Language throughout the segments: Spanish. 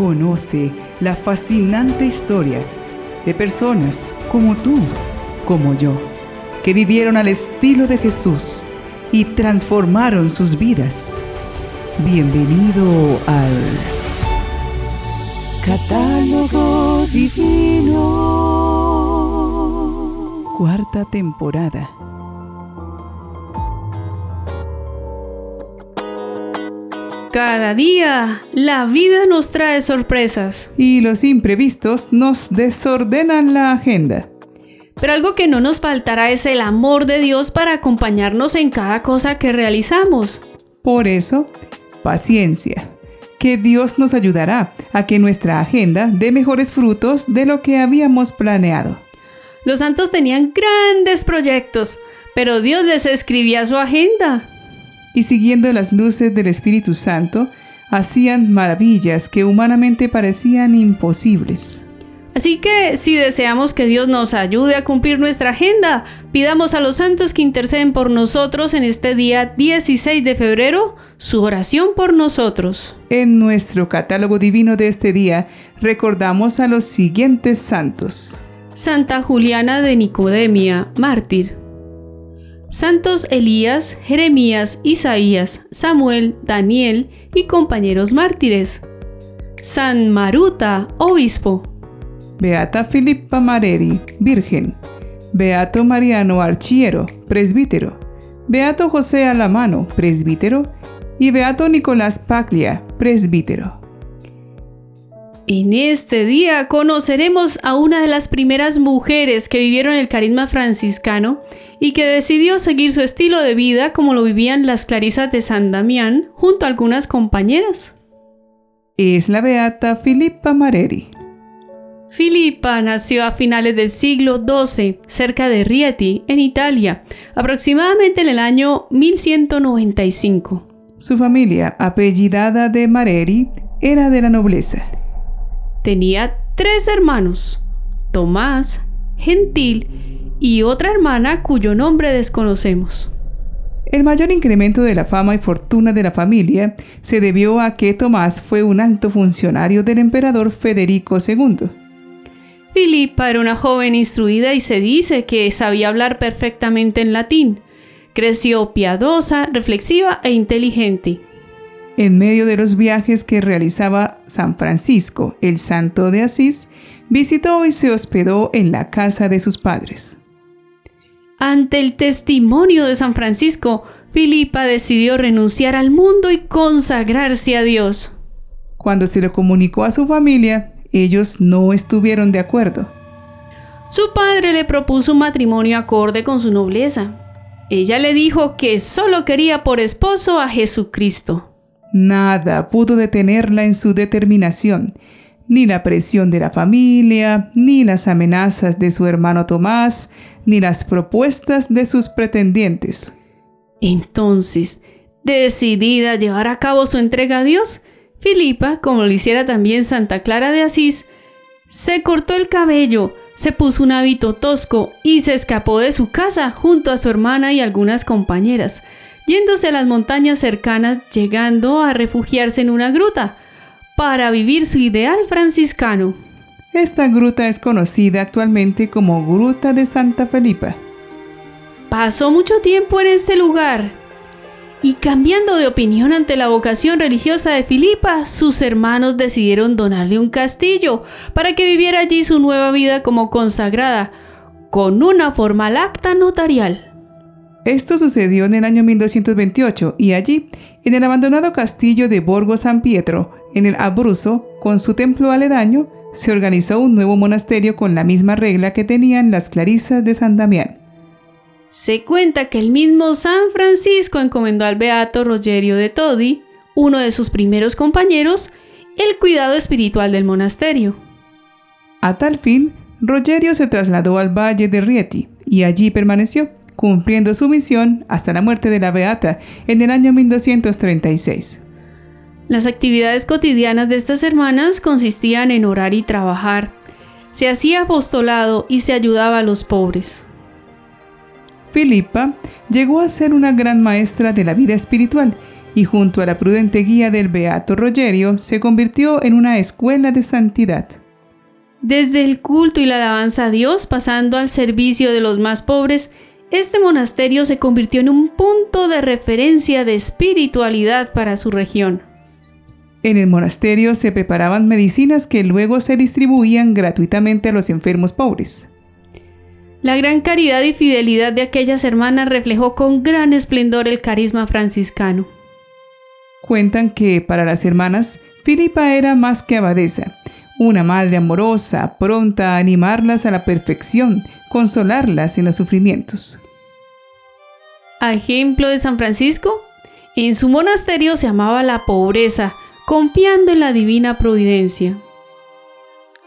Conoce la fascinante historia de personas como tú, como yo, que vivieron al estilo de Jesús y transformaron sus vidas. Bienvenido al Catálogo Divino. Cuarta temporada. Cada día la vida nos trae sorpresas. Y los imprevistos nos desordenan la agenda. Pero algo que no nos faltará es el amor de Dios para acompañarnos en cada cosa que realizamos. Por eso, paciencia, que Dios nos ayudará a que nuestra agenda dé mejores frutos de lo que habíamos planeado. Los santos tenían grandes proyectos, pero Dios les escribía su agenda y siguiendo las luces del Espíritu Santo, hacían maravillas que humanamente parecían imposibles. Así que si deseamos que Dios nos ayude a cumplir nuestra agenda, pidamos a los santos que interceden por nosotros en este día 16 de febrero su oración por nosotros. En nuestro catálogo divino de este día recordamos a los siguientes santos. Santa Juliana de Nicodemia, mártir. Santos Elías, Jeremías, Isaías, Samuel, Daniel y compañeros mártires. San Maruta, obispo. Beata Filippa Mareri, virgen. Beato Mariano Archiero, presbítero. Beato José Alamano, presbítero. Y Beato Nicolás Paglia, presbítero. En este día conoceremos a una de las primeras mujeres que vivieron el carisma franciscano y que decidió seguir su estilo de vida como lo vivían las clarisas de San Damián junto a algunas compañeras. Es la beata Filippa Mareri. Filippa nació a finales del siglo XII, cerca de Rieti, en Italia, aproximadamente en el año 1195. Su familia, apellidada de Mareri, era de la nobleza. Tenía tres hermanos, Tomás, Gentil y otra hermana cuyo nombre desconocemos. El mayor incremento de la fama y fortuna de la familia se debió a que Tomás fue un alto funcionario del emperador Federico II. Filipa era una joven instruida y se dice que sabía hablar perfectamente en latín. Creció piadosa, reflexiva e inteligente. En medio de los viajes que realizaba San Francisco, el santo de Asís, visitó y se hospedó en la casa de sus padres. Ante el testimonio de San Francisco, Filipa decidió renunciar al mundo y consagrarse a Dios. Cuando se lo comunicó a su familia, ellos no estuvieron de acuerdo. Su padre le propuso un matrimonio acorde con su nobleza. Ella le dijo que solo quería por esposo a Jesucristo. Nada pudo detenerla en su determinación ni la presión de la familia, ni las amenazas de su hermano Tomás, ni las propuestas de sus pretendientes. Entonces, decidida a llevar a cabo su entrega a Dios, Filipa, como lo hiciera también Santa Clara de Asís, se cortó el cabello, se puso un hábito tosco y se escapó de su casa junto a su hermana y algunas compañeras, yéndose a las montañas cercanas, llegando a refugiarse en una gruta, para vivir su ideal franciscano. Esta gruta es conocida actualmente como Gruta de Santa Felipa. Pasó mucho tiempo en este lugar y cambiando de opinión ante la vocación religiosa de Filipa, sus hermanos decidieron donarle un castillo para que viviera allí su nueva vida como consagrada, con una formal acta notarial. Esto sucedió en el año 1228 y allí, en el abandonado castillo de Borgo San Pietro, en el Abruzzo, con su templo aledaño, se organizó un nuevo monasterio con la misma regla que tenían las clarisas de San Damián. Se cuenta que el mismo San Francisco encomendó al beato Rogerio de Todi, uno de sus primeros compañeros, el cuidado espiritual del monasterio. A tal fin, Rogerio se trasladó al valle de Rieti y allí permaneció, cumpliendo su misión hasta la muerte de la beata en el año 1236. Las actividades cotidianas de estas hermanas consistían en orar y trabajar. Se hacía apostolado y se ayudaba a los pobres. Filipa llegó a ser una gran maestra de la vida espiritual y junto a la prudente guía del Beato Rogerio se convirtió en una escuela de santidad. Desde el culto y la alabanza a Dios, pasando al servicio de los más pobres, este monasterio se convirtió en un punto de referencia de espiritualidad para su región. En el monasterio se preparaban medicinas que luego se distribuían gratuitamente a los enfermos pobres. La gran caridad y fidelidad de aquellas hermanas reflejó con gran esplendor el carisma franciscano. Cuentan que para las hermanas, Filipa era más que abadesa, una madre amorosa, pronta a animarlas a la perfección, consolarlas en los sufrimientos. A ejemplo de San Francisco, en su monasterio se amaba la pobreza, confiando en la divina providencia.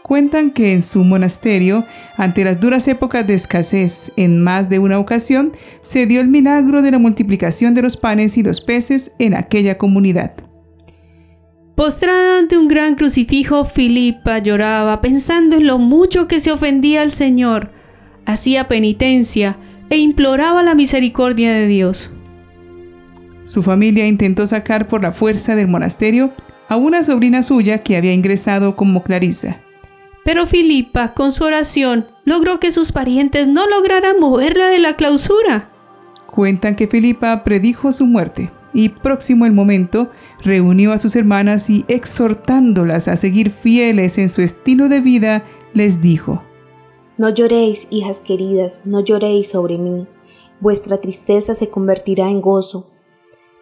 Cuentan que en su monasterio, ante las duras épocas de escasez, en más de una ocasión, se dio el milagro de la multiplicación de los panes y los peces en aquella comunidad. Postrada ante un gran crucifijo, Filipa lloraba, pensando en lo mucho que se ofendía al Señor, hacía penitencia e imploraba la misericordia de Dios. Su familia intentó sacar por la fuerza del monasterio a una sobrina suya que había ingresado como Clarisa. Pero Filipa, con su oración, logró que sus parientes no lograran moverla de la clausura. Cuentan que Filipa predijo su muerte y próximo el momento reunió a sus hermanas y exhortándolas a seguir fieles en su estilo de vida, les dijo, No lloréis, hijas queridas, no lloréis sobre mí, vuestra tristeza se convertirá en gozo.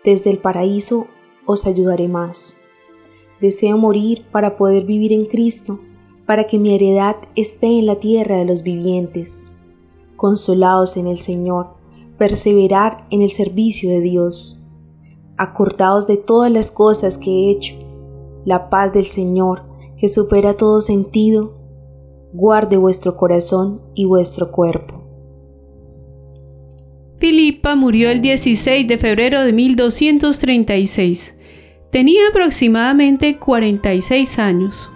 Desde el paraíso os ayudaré más. Deseo morir para poder vivir en Cristo, para que mi heredad esté en la tierra de los vivientes. Consolaos en el Señor, perseverar en el servicio de Dios. Acordaos de todas las cosas que he hecho. La paz del Señor, que supera todo sentido, guarde vuestro corazón y vuestro cuerpo. Filipa murió el 16 de febrero de 1236 Tenía aproximadamente 46 años.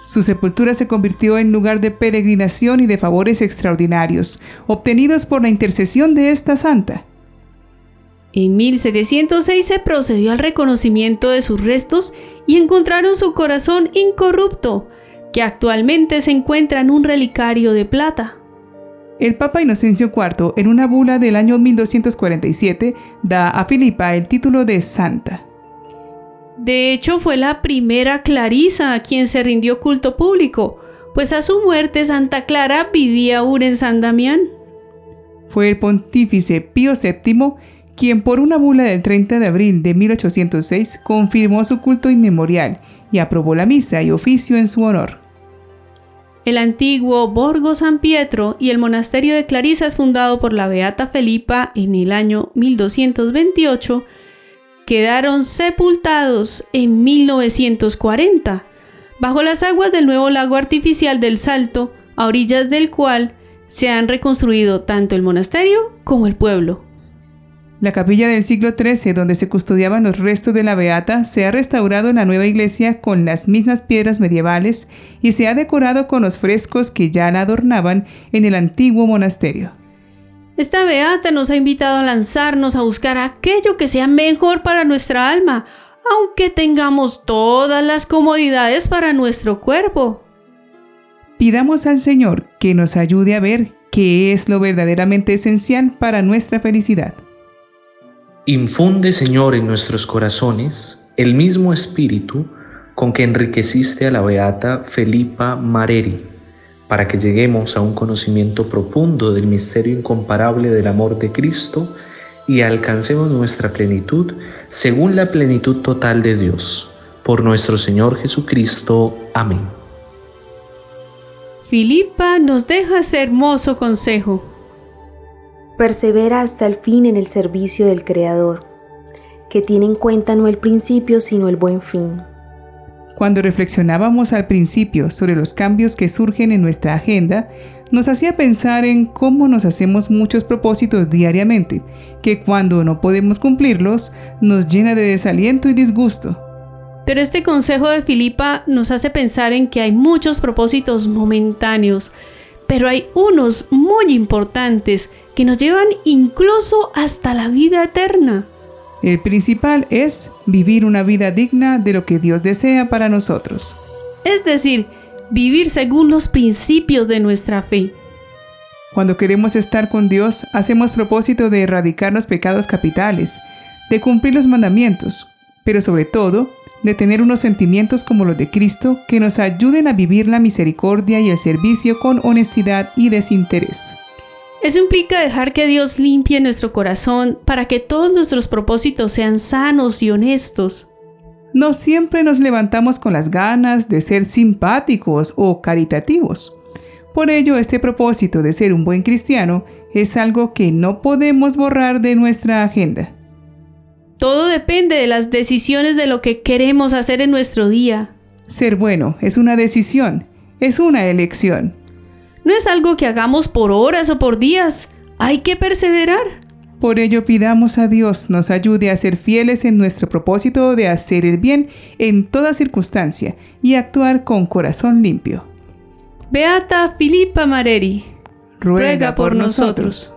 Su sepultura se convirtió en lugar de peregrinación y de favores extraordinarios, obtenidos por la intercesión de esta santa. En 1706 se procedió al reconocimiento de sus restos y encontraron su corazón incorrupto, que actualmente se encuentra en un relicario de plata. El Papa Inocencio IV, en una bula del año 1247, da a Filipa el título de santa. De hecho, fue la primera Clarisa a quien se rindió culto público, pues a su muerte Santa Clara vivía aún en San Damián. Fue el pontífice Pío VII quien por una bula del 30 de abril de 1806 confirmó su culto inmemorial y aprobó la misa y oficio en su honor. El antiguo Borgo San Pietro y el monasterio de Clarisas fundado por la Beata Felipa en el año 1228 quedaron sepultados en 1940 bajo las aguas del nuevo lago artificial del Salto, a orillas del cual se han reconstruido tanto el monasterio como el pueblo. La capilla del siglo XIII, donde se custodiaban los restos de la Beata, se ha restaurado en la nueva iglesia con las mismas piedras medievales y se ha decorado con los frescos que ya la adornaban en el antiguo monasterio. Esta Beata nos ha invitado a lanzarnos a buscar aquello que sea mejor para nuestra alma, aunque tengamos todas las comodidades para nuestro cuerpo. Pidamos al Señor que nos ayude a ver qué es lo verdaderamente esencial para nuestra felicidad. Infunde, Señor, en nuestros corazones el mismo espíritu con que enriqueciste a la beata Felipa Mareri, para que lleguemos a un conocimiento profundo del misterio incomparable del amor de Cristo y alcancemos nuestra plenitud según la plenitud total de Dios. Por nuestro Señor Jesucristo. Amén. Filipa nos deja ese hermoso consejo persevera hasta el fin en el servicio del Creador, que tiene en cuenta no el principio sino el buen fin. Cuando reflexionábamos al principio sobre los cambios que surgen en nuestra agenda, nos hacía pensar en cómo nos hacemos muchos propósitos diariamente, que cuando no podemos cumplirlos nos llena de desaliento y disgusto. Pero este consejo de Filipa nos hace pensar en que hay muchos propósitos momentáneos, pero hay unos muy importantes que nos llevan incluso hasta la vida eterna. El principal es vivir una vida digna de lo que Dios desea para nosotros. Es decir, vivir según los principios de nuestra fe. Cuando queremos estar con Dios, hacemos propósito de erradicar los pecados capitales, de cumplir los mandamientos, pero sobre todo, de tener unos sentimientos como los de Cristo que nos ayuden a vivir la misericordia y el servicio con honestidad y desinterés. Eso implica dejar que Dios limpie nuestro corazón para que todos nuestros propósitos sean sanos y honestos. No siempre nos levantamos con las ganas de ser simpáticos o caritativos. Por ello, este propósito de ser un buen cristiano es algo que no podemos borrar de nuestra agenda. Todo depende de las decisiones de lo que queremos hacer en nuestro día. Ser bueno es una decisión, es una elección. No es algo que hagamos por horas o por días. Hay que perseverar. Por ello pidamos a Dios nos ayude a ser fieles en nuestro propósito de hacer el bien en toda circunstancia y actuar con corazón limpio. Beata Filipa Mareri, ruega, por nosotros.